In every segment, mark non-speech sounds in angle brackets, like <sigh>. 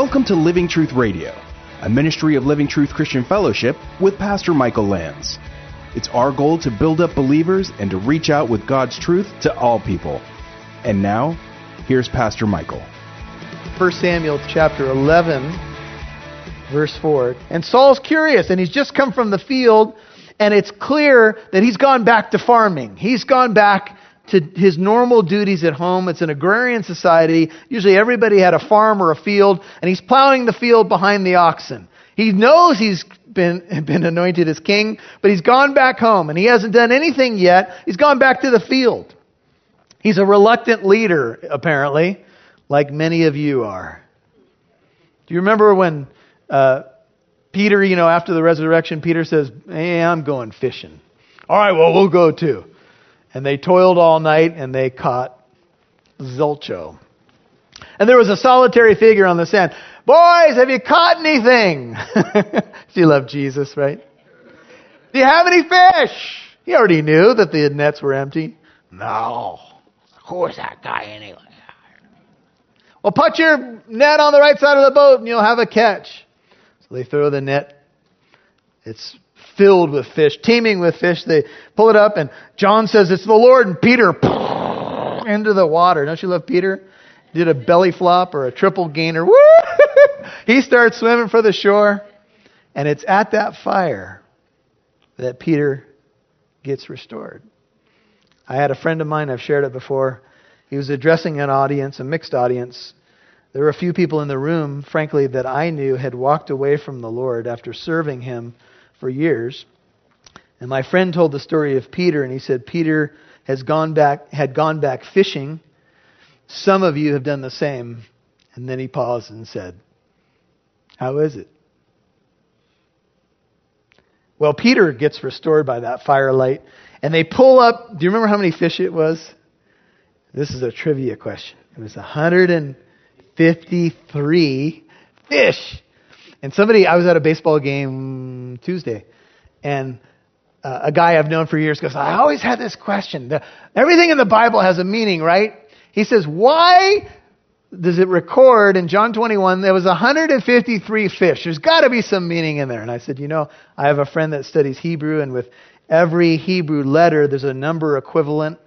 Welcome to Living Truth Radio, a ministry of Living Truth Christian Fellowship with Pastor Michael Lance. It's our goal to build up believers and to reach out with God's truth to all people. And now, here's Pastor Michael. 1 Samuel chapter 11, verse 4. And Saul's curious, and he's just come from the field, and it's clear that he's gone back to farming. He's gone back to his normal duties at home. It's an agrarian society. Usually everybody had a farm or a field, and he's plowing the field behind the oxen. He knows he's been, <laughs> been anointed as king, but he's gone back home, and he hasn't done anything yet. He's gone back to the field. He's a reluctant leader, apparently, like many of you are. Do you remember when uh, Peter, you know, after the resurrection, Peter says, Hey, I'm going fishing. All right, well, we'll go too. And they toiled all night and they caught Zulcho. And there was a solitary figure on the sand. Boys, have you caught anything? Do you love Jesus, right? Do you have any fish? He already knew that the nets were empty. No. Who is that guy anyway? Well, put your net on the right side of the boat and you'll have a catch. So they throw the net. It's filled with fish, teeming with fish. They pull it up, and John says it's the Lord, and Peter <laughs> into the water. Don't you love Peter? Did a belly flop or a triple gainer. Woo! <laughs> he starts swimming for the shore, and it's at that fire that Peter gets restored. I had a friend of mine, I've shared it before. He was addressing an audience, a mixed audience. There were a few people in the room, frankly, that I knew had walked away from the Lord after serving him for years. And my friend told the story of Peter, and he said Peter has gone back, had gone back fishing. Some of you have done the same. And then he paused and said, How is it? Well, Peter gets restored by that firelight, and they pull up. Do you remember how many fish it was? This is a trivia question. It was 153 fish. And somebody, I was at a baseball game Tuesday, and uh, a guy I've known for years goes, I always had this question. The, everything in the Bible has a meaning, right? He says, why does it record in John 21 there was 153 fish? There's got to be some meaning in there. And I said, you know, I have a friend that studies Hebrew, and with every Hebrew letter, there's a number equivalent,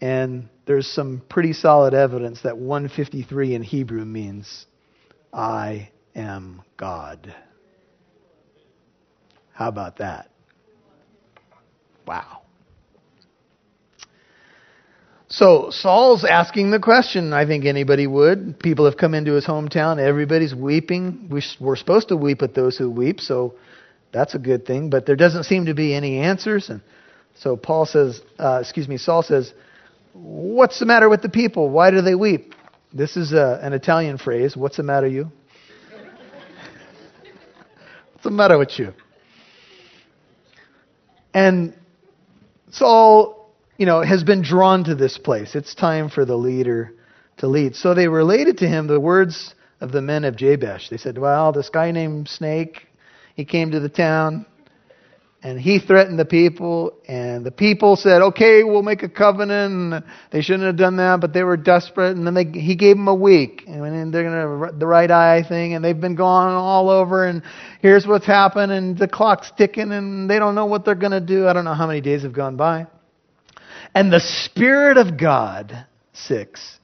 and there's some pretty solid evidence that 153 in Hebrew means I am God. How about that? Wow. So Saul's asking the question, I think anybody would. People have come into his hometown, everybody's weeping. We're supposed to weep at those who weep, so that's a good thing, but there doesn't seem to be any answers. And so Paul says, uh, excuse me, Saul says, What's the matter with the people? Why do they weep? This is a, an Italian phrase. What's the matter, you? The matter with you? And Saul, you know, has been drawn to this place. It's time for the leader to lead. So they related to him the words of the men of Jabesh. They said, Well, this guy named Snake, he came to the town and he threatened the people, and the people said, "Okay, we'll make a covenant." And they shouldn't have done that, but they were desperate, and then they, he gave them a week, and they're to the right eye thing, and they've been going all over, and here's what's happened, and the clock's ticking, and they don't know what they're to do. I don't know how many days have gone by, and the Spirit of God, six,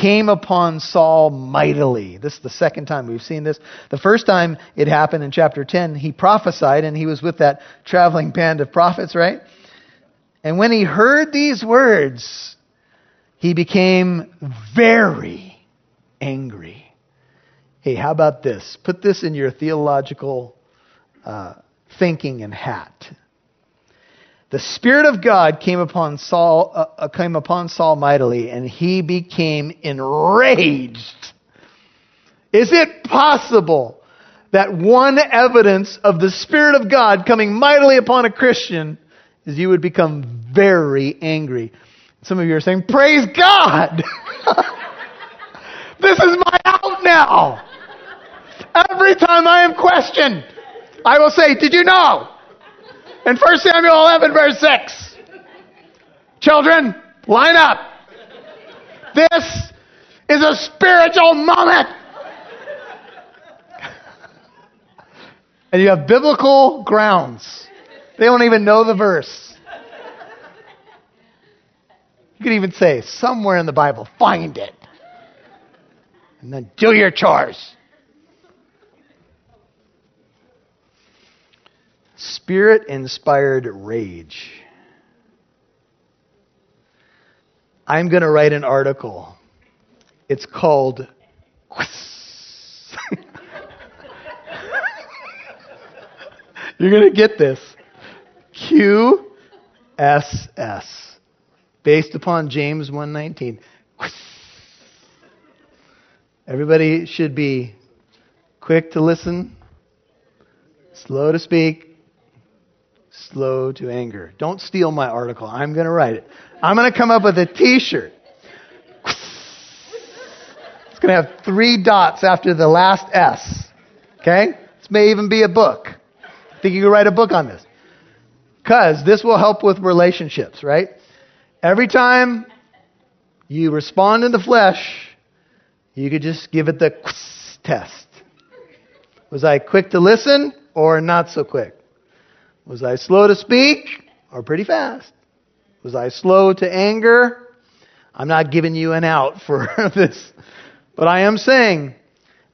came upon Saul mightily. This is the second time we've seen this. The first time it happened in chapter 10, he prophesied and he was with that traveling band of prophets, right? And when he heard these words, he became very angry. Hey, how about this? Put this in your theological uh, thinking and hat the Spirit of God came upon Saul, uh, uh, came upon Saul mightily, and he became enraged. Is it possible that one evidence of the Spirit of God coming mightily upon a Christian is you would become very angry? Some of you are saying, Praise God! <laughs> this is my out now! Every time I am questioned, I will say, Did you know? in 1 Samuel 11, verse 6. Children, line up. This is a spiritual moment. and you have biblical grounds. They don't even know the verse. You could even say, somewhere in the Bible, find it. And then do your chores. Spirit inspired rage. I'm going to write an article. It's called <laughs> You're going to get this. QSS. Based upon James 119. Everybody should be quick to listen, slow to speak, slow to anger. Don't steal my article. I'm going to write it. I'm going to come up with a t shirt. It's going to have three dots after the last S. Okay? This may even be a book. I think you could write a book on this. Because this will help with relationships, right? Every time you respond in the flesh, you could just give it the test. Was I quick to listen or not so quick? Was I slow to speak or pretty fast? Was I slow to anger? I'm not giving you an out for <laughs> this. But I am saying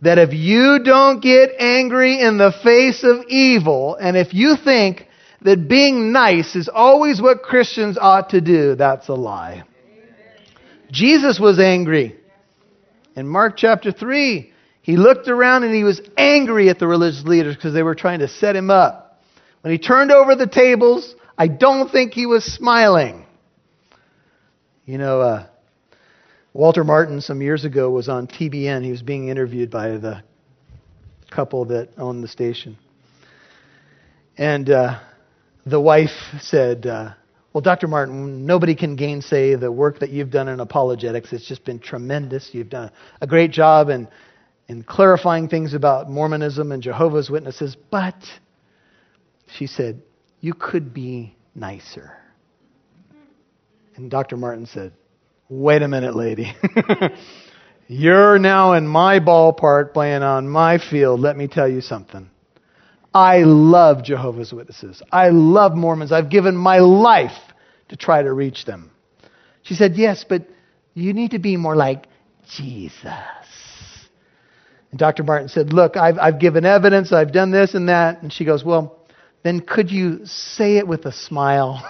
that if you don't get angry in the face of evil, and if you think that being nice is always what Christians ought to do, that's a lie. Jesus was angry. In Mark chapter 3, he looked around and he was angry at the religious leaders because they were trying to set him up. When he turned over the tables, I don't think he was smiling. You know, uh, Walter Martin, some years ago, was on TBN. He was being interviewed by the couple that owned the station. And uh, the wife said, uh, Well, Dr. Martin, nobody can gainsay the work that you've done in apologetics. It's just been tremendous. You've done a great job in, in clarifying things about Mormonism and Jehovah's Witnesses. But, she said, you could be nicer. And Dr. Martin said, Wait a minute, lady. <laughs> You're now in my ballpark playing on my field. Let me tell you something. I love Jehovah's Witnesses. I love Mormons. I've given my life to try to reach them. She said, Yes, but you need to be more like Jesus. And Dr. Martin said, Look, I've, I've given evidence, I've done this and that. And she goes, Well, then could you say it with a smile?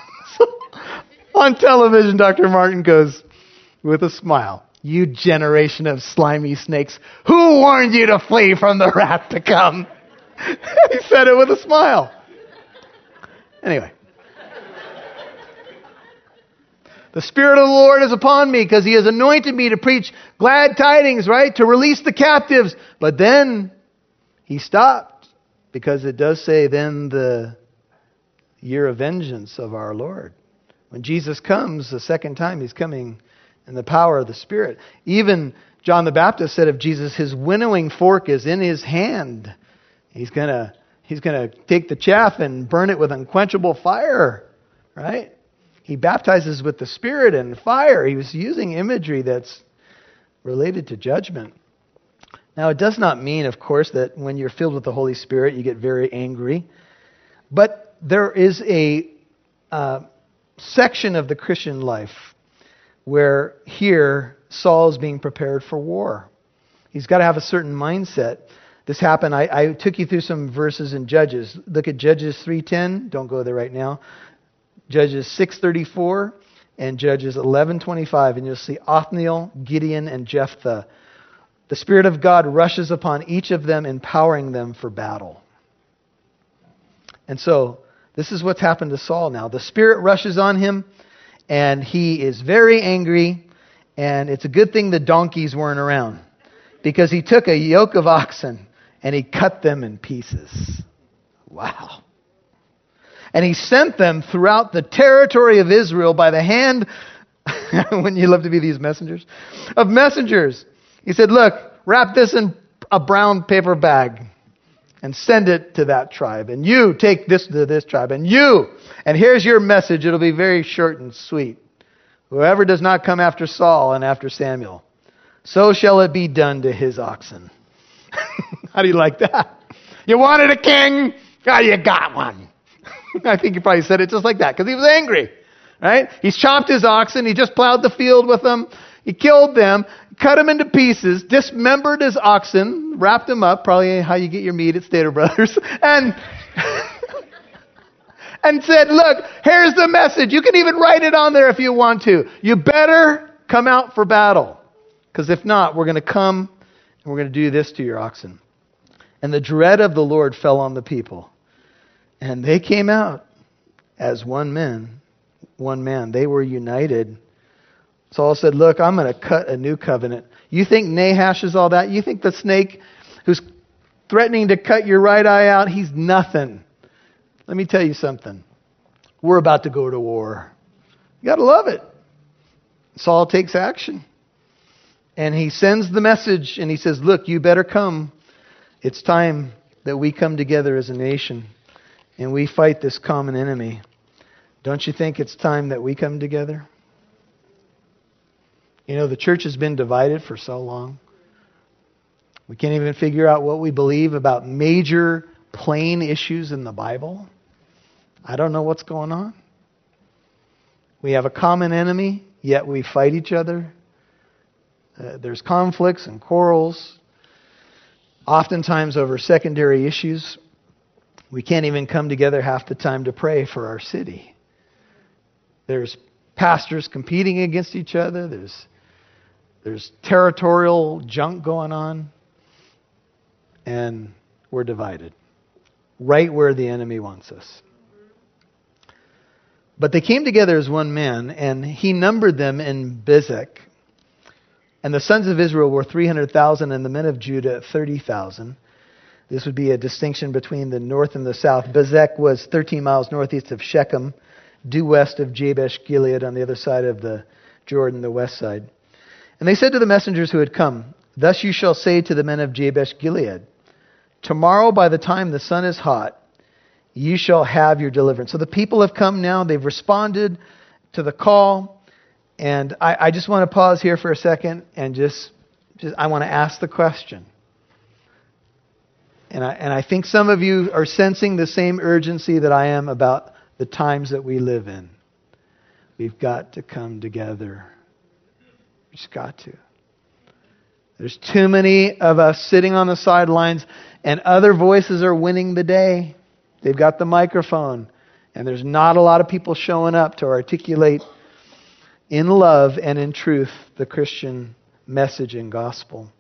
<laughs> On television, Dr. Martin goes with a smile, You generation of slimy snakes, who warned you to flee from the wrath to come? <laughs> he said it with a smile. Anyway. The Spirit of the Lord is upon me because He has anointed me to preach glad tidings, right? To release the captives. But then He stopped because it does say, then the year of vengeance of our Lord. When Jesus comes the second time, He's coming in the power of the Spirit. Even John the Baptist said of Jesus, His winnowing fork is in His hand. He's going to He's going to take the chaff and burn it with unquenchable fire, right? He baptizes with the Spirit and fire. He was using imagery that's related to judgment. Now, it does not mean, of course, that when you're filled with the Holy Spirit, you get very angry. But there is a uh, section of the Christian life where here Saul is being prepared for war. He's got to have a certain mindset. This happened. I, I took you through some verses in Judges. Look at Judges 3:10. Don't go there right now. Judges 6:34 and Judges 11:25, and you'll see Othniel, Gideon, and Jephthah. The Spirit of God rushes upon each of them, empowering them for battle. And so, this is what's happened to Saul now. The Spirit rushes on him, and he is very angry. And it's a good thing the donkeys weren't around because he took a yoke of oxen and he cut them in pieces. Wow. And he sent them throughout the territory of Israel by the hand, <laughs> wouldn't you love to be these messengers? Of messengers. He said, Look, wrap this in a brown paper bag and send it to that tribe. And you take this to this tribe. And you, and here's your message. It'll be very short and sweet. Whoever does not come after Saul and after Samuel, so shall it be done to his oxen. <laughs> How do you like that? You wanted a king? Oh, you got one. <laughs> I think he probably said it just like that because he was angry. Right? He's chopped his oxen. He just plowed the field with them. He killed them, cut them into pieces, dismembered his oxen, wrapped them up, probably how you get your meat at Stater Brothers, <laughs> and <laughs> and said, Look, here's the message. You can even write it on there if you want to. You better come out for battle. Because if not, we're going to come and we're going to do this to your oxen. And the dread of the Lord fell on the people. And they came out as one man, one man. They were united. Saul said, Look, I'm going to cut a new covenant. You think Nahash is all that? You think the snake who's threatening to cut your right eye out, he's nothing. Let me tell you something. We're about to go to war. You got to love it. Saul takes action. And he sends the message and he says, Look, you better come. It's time that we come together as a nation and we fight this common enemy. Don't you think it's time that we come together? You know, the church has been divided for so long. We can't even figure out what we believe about major plain issues in the Bible. I don't know what's going on. We have a common enemy, yet we fight each other. Uh, there's conflicts and quarrels, oftentimes over secondary issues. We can't even come together half the time to pray for our city. There's pastors competing against each other. There's there's territorial junk going on. And we're divided. Right where the enemy wants us. But they came together as one man, and he numbered them in Bezek. And the sons of Israel were 300,000, and the men of Judah 30,000. This would be a distinction between the north and the south. Bezek was 13 miles northeast of Shechem, due west of Jabesh Gilead on the other side of the Jordan, the west side. And they said to the messengers who had come, Thus you shall say to the men of Jabesh Gilead, Tomorrow by the time the sun is hot, you shall have your deliverance. So the people have come now, they've responded to the call. And I, I just want to pause here for a second and just, just I want to ask the question. And I, and I think some of you are sensing the same urgency that I am about the times that we live in. We've got to come together. Just got to. There's too many of us sitting on the sidelines, and other voices are winning the day. They've got the microphone, and there's not a lot of people showing up to articulate in love and in truth the Christian message and gospel.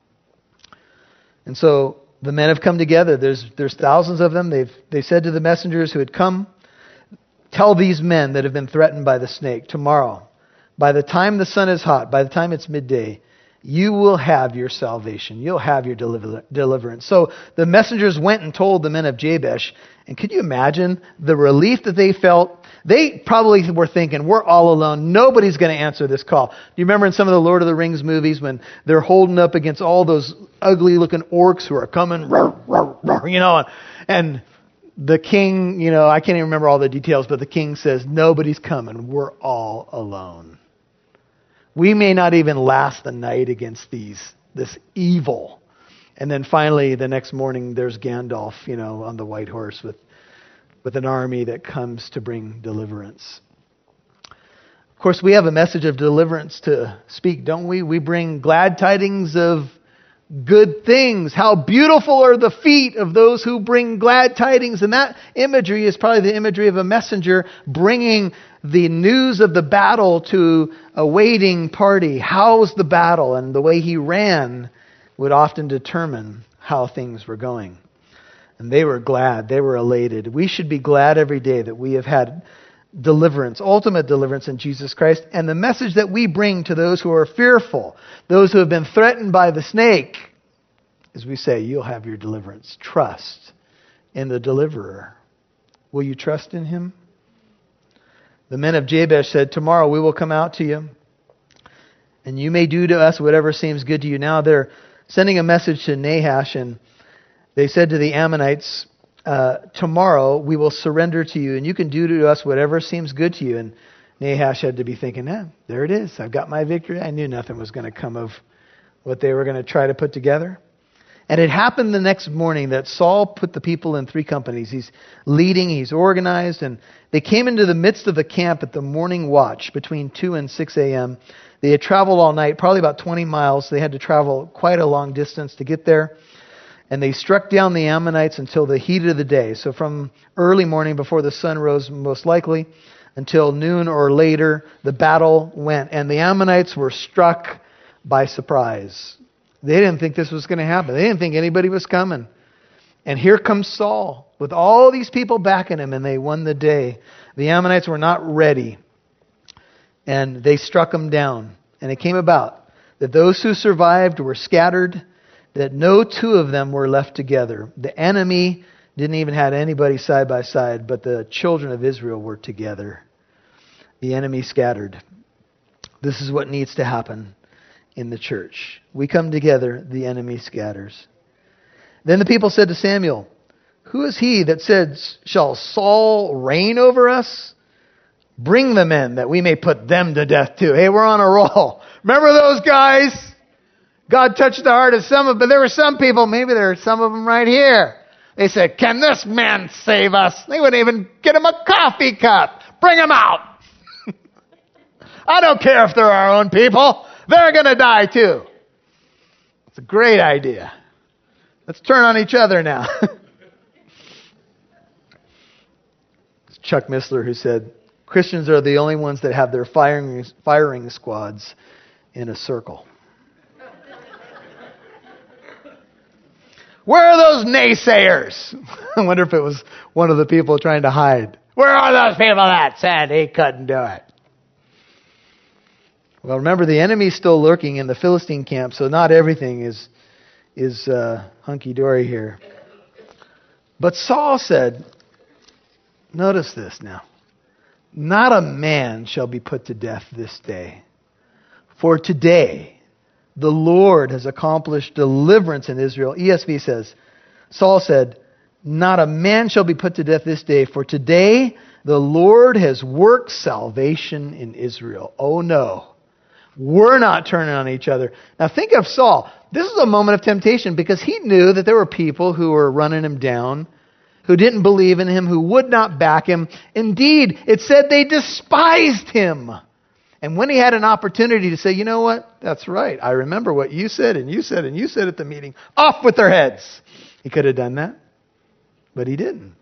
And so the men have come together. There's, there's thousands of them. They've, they said to the messengers who had come, Tell these men that have been threatened by the snake, tomorrow, by the time the sun is hot, by the time it's midday, you will have your salvation. You'll have your deliver- deliverance. So the messengers went and told the men of Jabesh. And could you imagine the relief that they felt? They probably were thinking, we're all alone. Nobody's going to answer this call. Do you remember in some of the Lord of the Rings movies when they're holding up against all those ugly looking orcs who are coming, you know, and the king, you know, I can't even remember all the details, but the king says, nobody's coming. We're all alone. We may not even last the night against these, this evil. And then finally, the next morning, there's Gandalf, you know, on the white horse with, with an army that comes to bring deliverance. Of course, we have a message of deliverance to speak, don't we? We bring glad tidings of good things. How beautiful are the feet of those who bring glad tidings. And that imagery is probably the imagery of a messenger bringing the news of the battle to a waiting party. How's the battle? And the way he ran would often determine how things were going. And they were glad, they were elated. We should be glad every day that we have had deliverance, ultimate deliverance in Jesus Christ, and the message that we bring to those who are fearful, those who have been threatened by the snake, as we say, you'll have your deliverance. Trust in the deliverer. Will you trust in him? The men of Jabesh said, Tomorrow we will come out to you, and you may do to us whatever seems good to you. Now they're sending a message to Nahash, and they said to the Ammonites, uh, Tomorrow we will surrender to you, and you can do to us whatever seems good to you. And Nahash had to be thinking, eh, There it is. I've got my victory. I knew nothing was going to come of what they were going to try to put together. And it happened the next morning that Saul put the people in three companies. He's leading, he's organized, and they came into the midst of the camp at the morning watch between 2 and 6 a.m. They had traveled all night, probably about 20 miles. They had to travel quite a long distance to get there. And they struck down the Ammonites until the heat of the day. So from early morning before the sun rose, most likely, until noon or later, the battle went. And the Ammonites were struck by surprise. They didn't think this was going to happen. They didn't think anybody was coming. And here comes Saul with all these people backing him, and they won the day. The Ammonites were not ready, and they struck them down. And it came about that those who survived were scattered, that no two of them were left together. The enemy didn't even have anybody side by side, but the children of Israel were together. The enemy scattered. This is what needs to happen in the church. We come together, the enemy scatters. Then the people said to Samuel, Who is he that said, Shall Saul reign over us? Bring the men that we may put them to death too. Hey, we're on a roll. <laughs> Remember those guys? God touched the heart of some of, but there were some people, maybe there are some of them right here. They said, Can this man save us? They wouldn't even get him a coffee cup. Bring him out. <laughs> I don't care if they're our own people. They're going to die too. It's a great idea. Let's turn on each other now. <laughs> it's Chuck Missler who said, Christians are the only ones that have their firing, firing squads in a circle. Where are those naysayers? <laughs> I wonder if it was one of the people trying to hide. Where are those people that said he couldn't do it? Well, remember the enemy's still lurking in the Philistine camp, so not everything is is uh, hunky dory here. But Saul said, "Notice this now: Not a man shall be put to death this day, for today the Lord has accomplished deliverance in Israel." ESV says, Saul said, "Not a man shall be put to death this day, for today." The Lord has worked salvation in Israel. Oh no. We're not turning on each other. Now think of Saul. This is a moment of temptation because he knew that there were people who were running him down, who didn't believe in him, who would not back him. Indeed, it said they despised him. And when he had an opportunity to say, you know what? That's right. I remember what you said and you said and you said at the meeting. Off with their heads. He could have done that, but he didn't.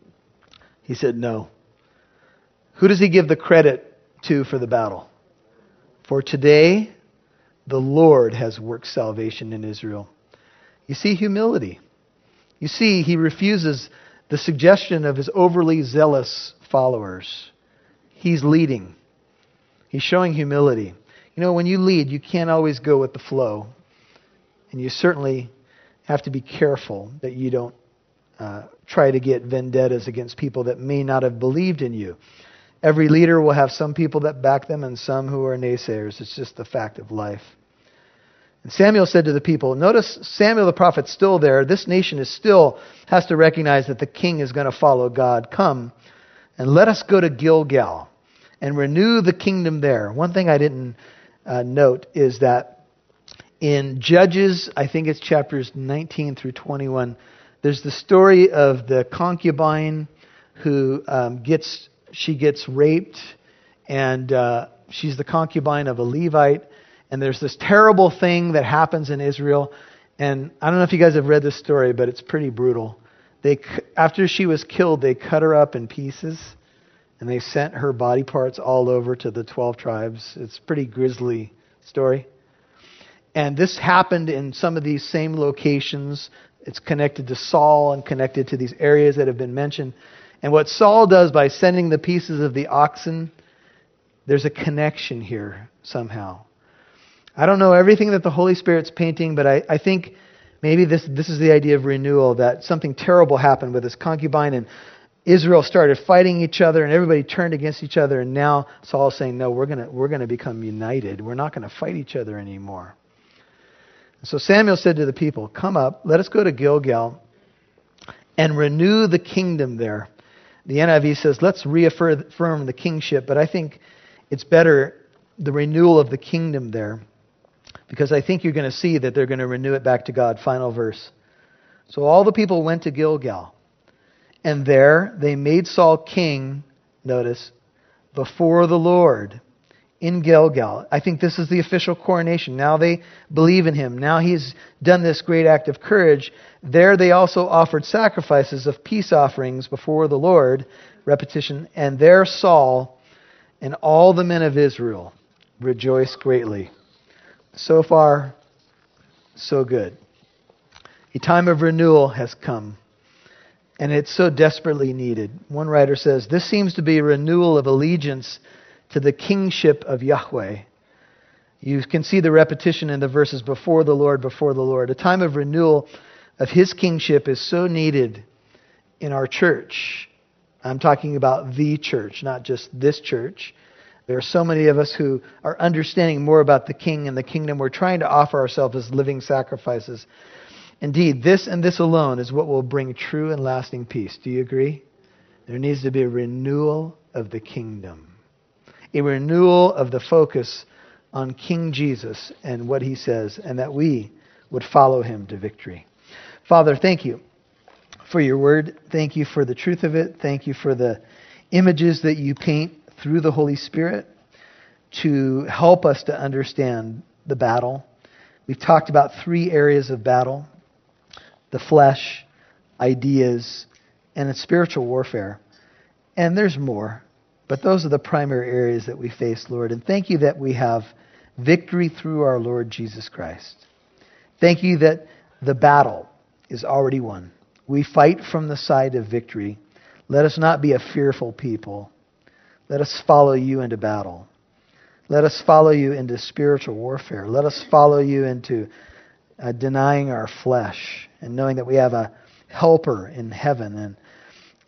He said, no. Who does he give the credit to for the battle? For today, the Lord has worked salvation in Israel. You see humility. You see, he refuses the suggestion of his overly zealous followers. He's leading, he's showing humility. You know, when you lead, you can't always go with the flow. And you certainly have to be careful that you don't uh, try to get vendettas against people that may not have believed in you. Every leader will have some people that back them and some who are naysayers. It's just the fact of life. And Samuel said to the people, notice Samuel the prophet's still there. This nation is still has to recognize that the king is going to follow God. Come and let us go to Gilgal and renew the kingdom there. One thing I didn't uh, note is that in Judges, I think it's chapters 19 through 21, there's the story of the concubine who um, gets she gets raped, and uh, she's the concubine of a Levite. And there's this terrible thing that happens in Israel. And I don't know if you guys have read this story, but it's pretty brutal. They, after she was killed, they cut her up in pieces, and they sent her body parts all over to the 12 tribes. It's a pretty grisly story. And this happened in some of these same locations. It's connected to Saul and connected to these areas that have been mentioned. And what Saul does by sending the pieces of the oxen, there's a connection here somehow. I don't know everything that the Holy Spirit's painting, but I, I think maybe this, this is the idea of renewal that something terrible happened with this concubine and Israel started fighting each other and everybody turned against each other and now Saul's saying, No, we're gonna we're gonna become united. We're not gonna fight each other anymore. So Samuel said to the people, Come up, let us go to Gilgal and renew the kingdom there. The NIV says, let's reaffirm the kingship, but I think it's better the renewal of the kingdom there because I think you're going to see that they're going to renew it back to God. Final verse. So all the people went to Gilgal. And there they made Saul king, notice, before the Lord in Gilgal. I think this is the official coronation. Now they believe in him. Now he's done this great act of courage. There they also offered sacrifices of peace offerings before the Lord. Repetition. And there Saul and all the men of Israel rejoiced greatly. So far, so good. A time of renewal has come, and it's so desperately needed. One writer says this seems to be a renewal of allegiance to the kingship of Yahweh. You can see the repetition in the verses before the Lord, before the Lord. A time of renewal of his kingship is so needed in our church. I'm talking about the church, not just this church. There are so many of us who are understanding more about the king and the kingdom. We're trying to offer ourselves as living sacrifices. Indeed, this and this alone is what will bring true and lasting peace. Do you agree? There needs to be a renewal of the kingdom, a renewal of the focus on King Jesus and what he says, and that we would follow him to victory. Father, thank you for your word. Thank you for the truth of it. Thank you for the images that you paint through the Holy Spirit to help us to understand the battle. We've talked about three areas of battle the flesh, ideas, and spiritual warfare. And there's more, but those are the primary areas that we face, Lord. And thank you that we have victory through our Lord Jesus Christ. Thank you that the battle is already won. We fight from the side of victory. Let us not be a fearful people. Let us follow you into battle. Let us follow you into spiritual warfare. Let us follow you into uh, denying our flesh and knowing that we have a helper in heaven and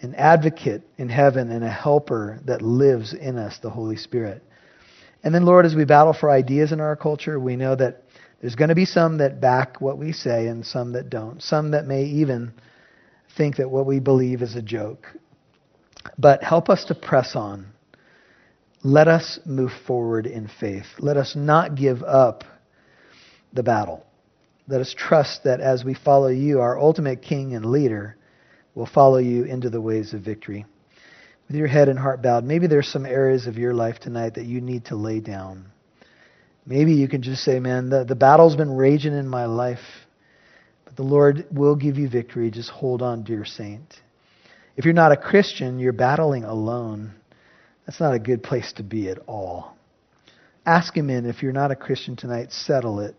an advocate in heaven and a helper that lives in us, the Holy Spirit. And then, Lord, as we battle for ideas in our culture, we know that there's going to be some that back what we say and some that don't. Some that may even think that what we believe is a joke. But help us to press on let us move forward in faith. Let us not give up the battle. Let us trust that as we follow you, our ultimate king and leader, will follow you into the ways of victory. With your head and heart bowed, maybe there's some areas of your life tonight that you need to lay down. Maybe you can just say, man, the, the battle's been raging in my life, but the Lord will give you victory. Just hold on, dear saint. If you're not a Christian, you're battling alone. That's not a good place to be at all. Ask him in. If you're not a Christian tonight, settle it.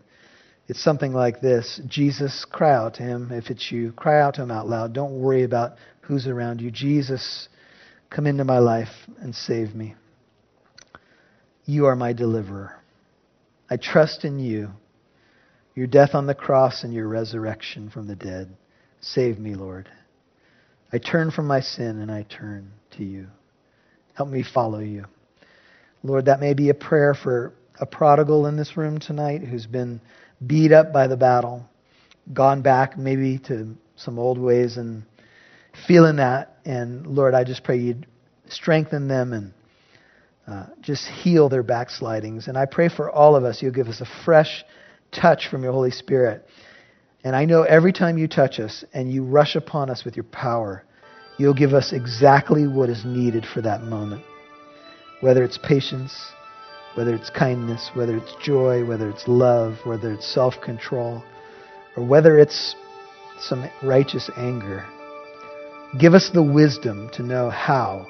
It's something like this Jesus, cry out to him if it's you. Cry out to him out loud. Don't worry about who's around you. Jesus, come into my life and save me. You are my deliverer. I trust in you, your death on the cross and your resurrection from the dead. Save me, Lord. I turn from my sin and I turn to you. Help me follow you. Lord, that may be a prayer for a prodigal in this room tonight who's been beat up by the battle, gone back maybe to some old ways and feeling that. And Lord, I just pray you'd strengthen them and uh, just heal their backslidings. And I pray for all of us, you'll give us a fresh touch from your Holy Spirit. And I know every time you touch us and you rush upon us with your power, You'll give us exactly what is needed for that moment. Whether it's patience, whether it's kindness, whether it's joy, whether it's love, whether it's self control, or whether it's some righteous anger. Give us the wisdom to know how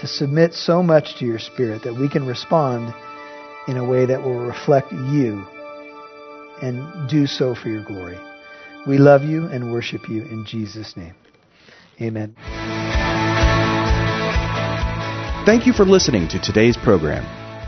to submit so much to your Spirit that we can respond in a way that will reflect you and do so for your glory. We love you and worship you in Jesus' name. Amen. Thank you for listening to today's program.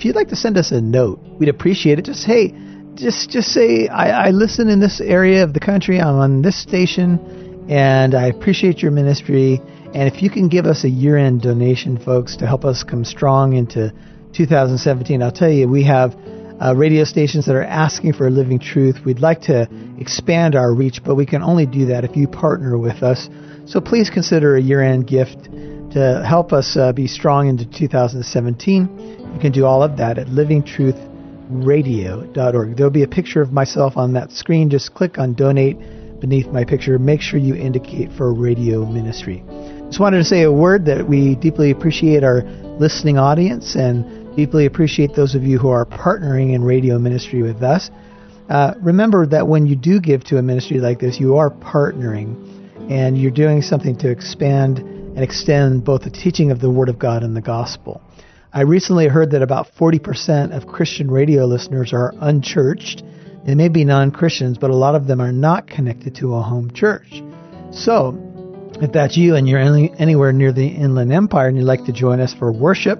If you'd like to send us a note, we'd appreciate it. Just, hey, just just say I, I listen in this area of the country. I'm on this station, and I appreciate your ministry. And if you can give us a year-end donation, folks, to help us come strong into 2017, I'll tell you we have uh, radio stations that are asking for a living truth. We'd like to expand our reach, but we can only do that if you partner with us. So please consider a year-end gift to help us uh, be strong into 2017. You can do all of that at livingtruthradio.org. There'll be a picture of myself on that screen. Just click on donate beneath my picture. Make sure you indicate for radio ministry. Just wanted to say a word that we deeply appreciate our listening audience and deeply appreciate those of you who are partnering in radio ministry with us. Uh, remember that when you do give to a ministry like this, you are partnering and you're doing something to expand and extend both the teaching of the Word of God and the gospel. I recently heard that about 40% of Christian radio listeners are unchurched. They may be non Christians, but a lot of them are not connected to a home church. So, if that's you and you're any, anywhere near the Inland Empire and you'd like to join us for worship,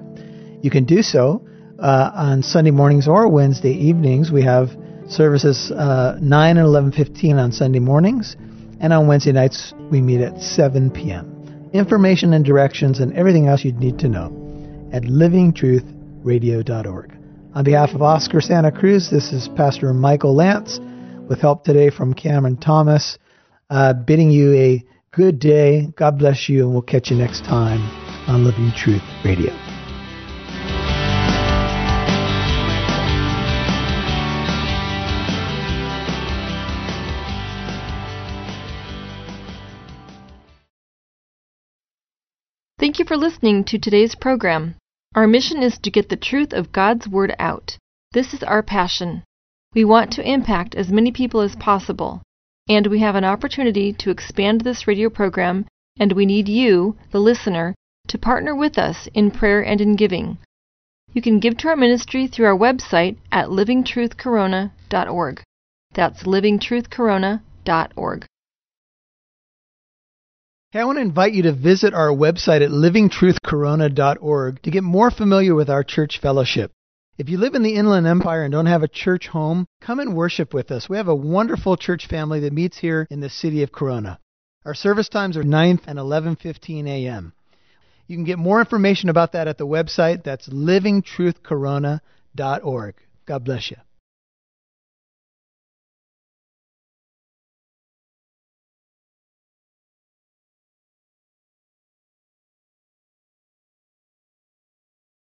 you can do so uh, on Sunday mornings or Wednesday evenings. We have services uh, 9 and 11:15 on Sunday mornings, and on Wednesday nights we meet at 7 p.m. Information and directions and everything else you'd need to know at livingtruthradio.org. On behalf of Oscar Santa Cruz, this is Pastor Michael Lance with help today from Cameron Thomas, uh, bidding you a good day. God bless you, and we'll catch you next time on Living Truth Radio. Thank you for listening to today's program. Our mission is to get the truth of God's Word out. This is our passion. We want to impact as many people as possible and we have an opportunity to expand this radio program, and we need you, the listener, to partner with us in prayer and in giving. You can give to our ministry through our website at livingtruthcorona.org. That's livingtruthcorona.org. Hey, I want to invite you to visit our website at livingtruthcorona.org to get more familiar with our church fellowship. If you live in the Inland Empire and don't have a church home, come and worship with us. We have a wonderful church family that meets here in the city of Corona. Our service times are 9 and 11:15 a.m. You can get more information about that at the website. That's livingtruthcorona.org. God bless you.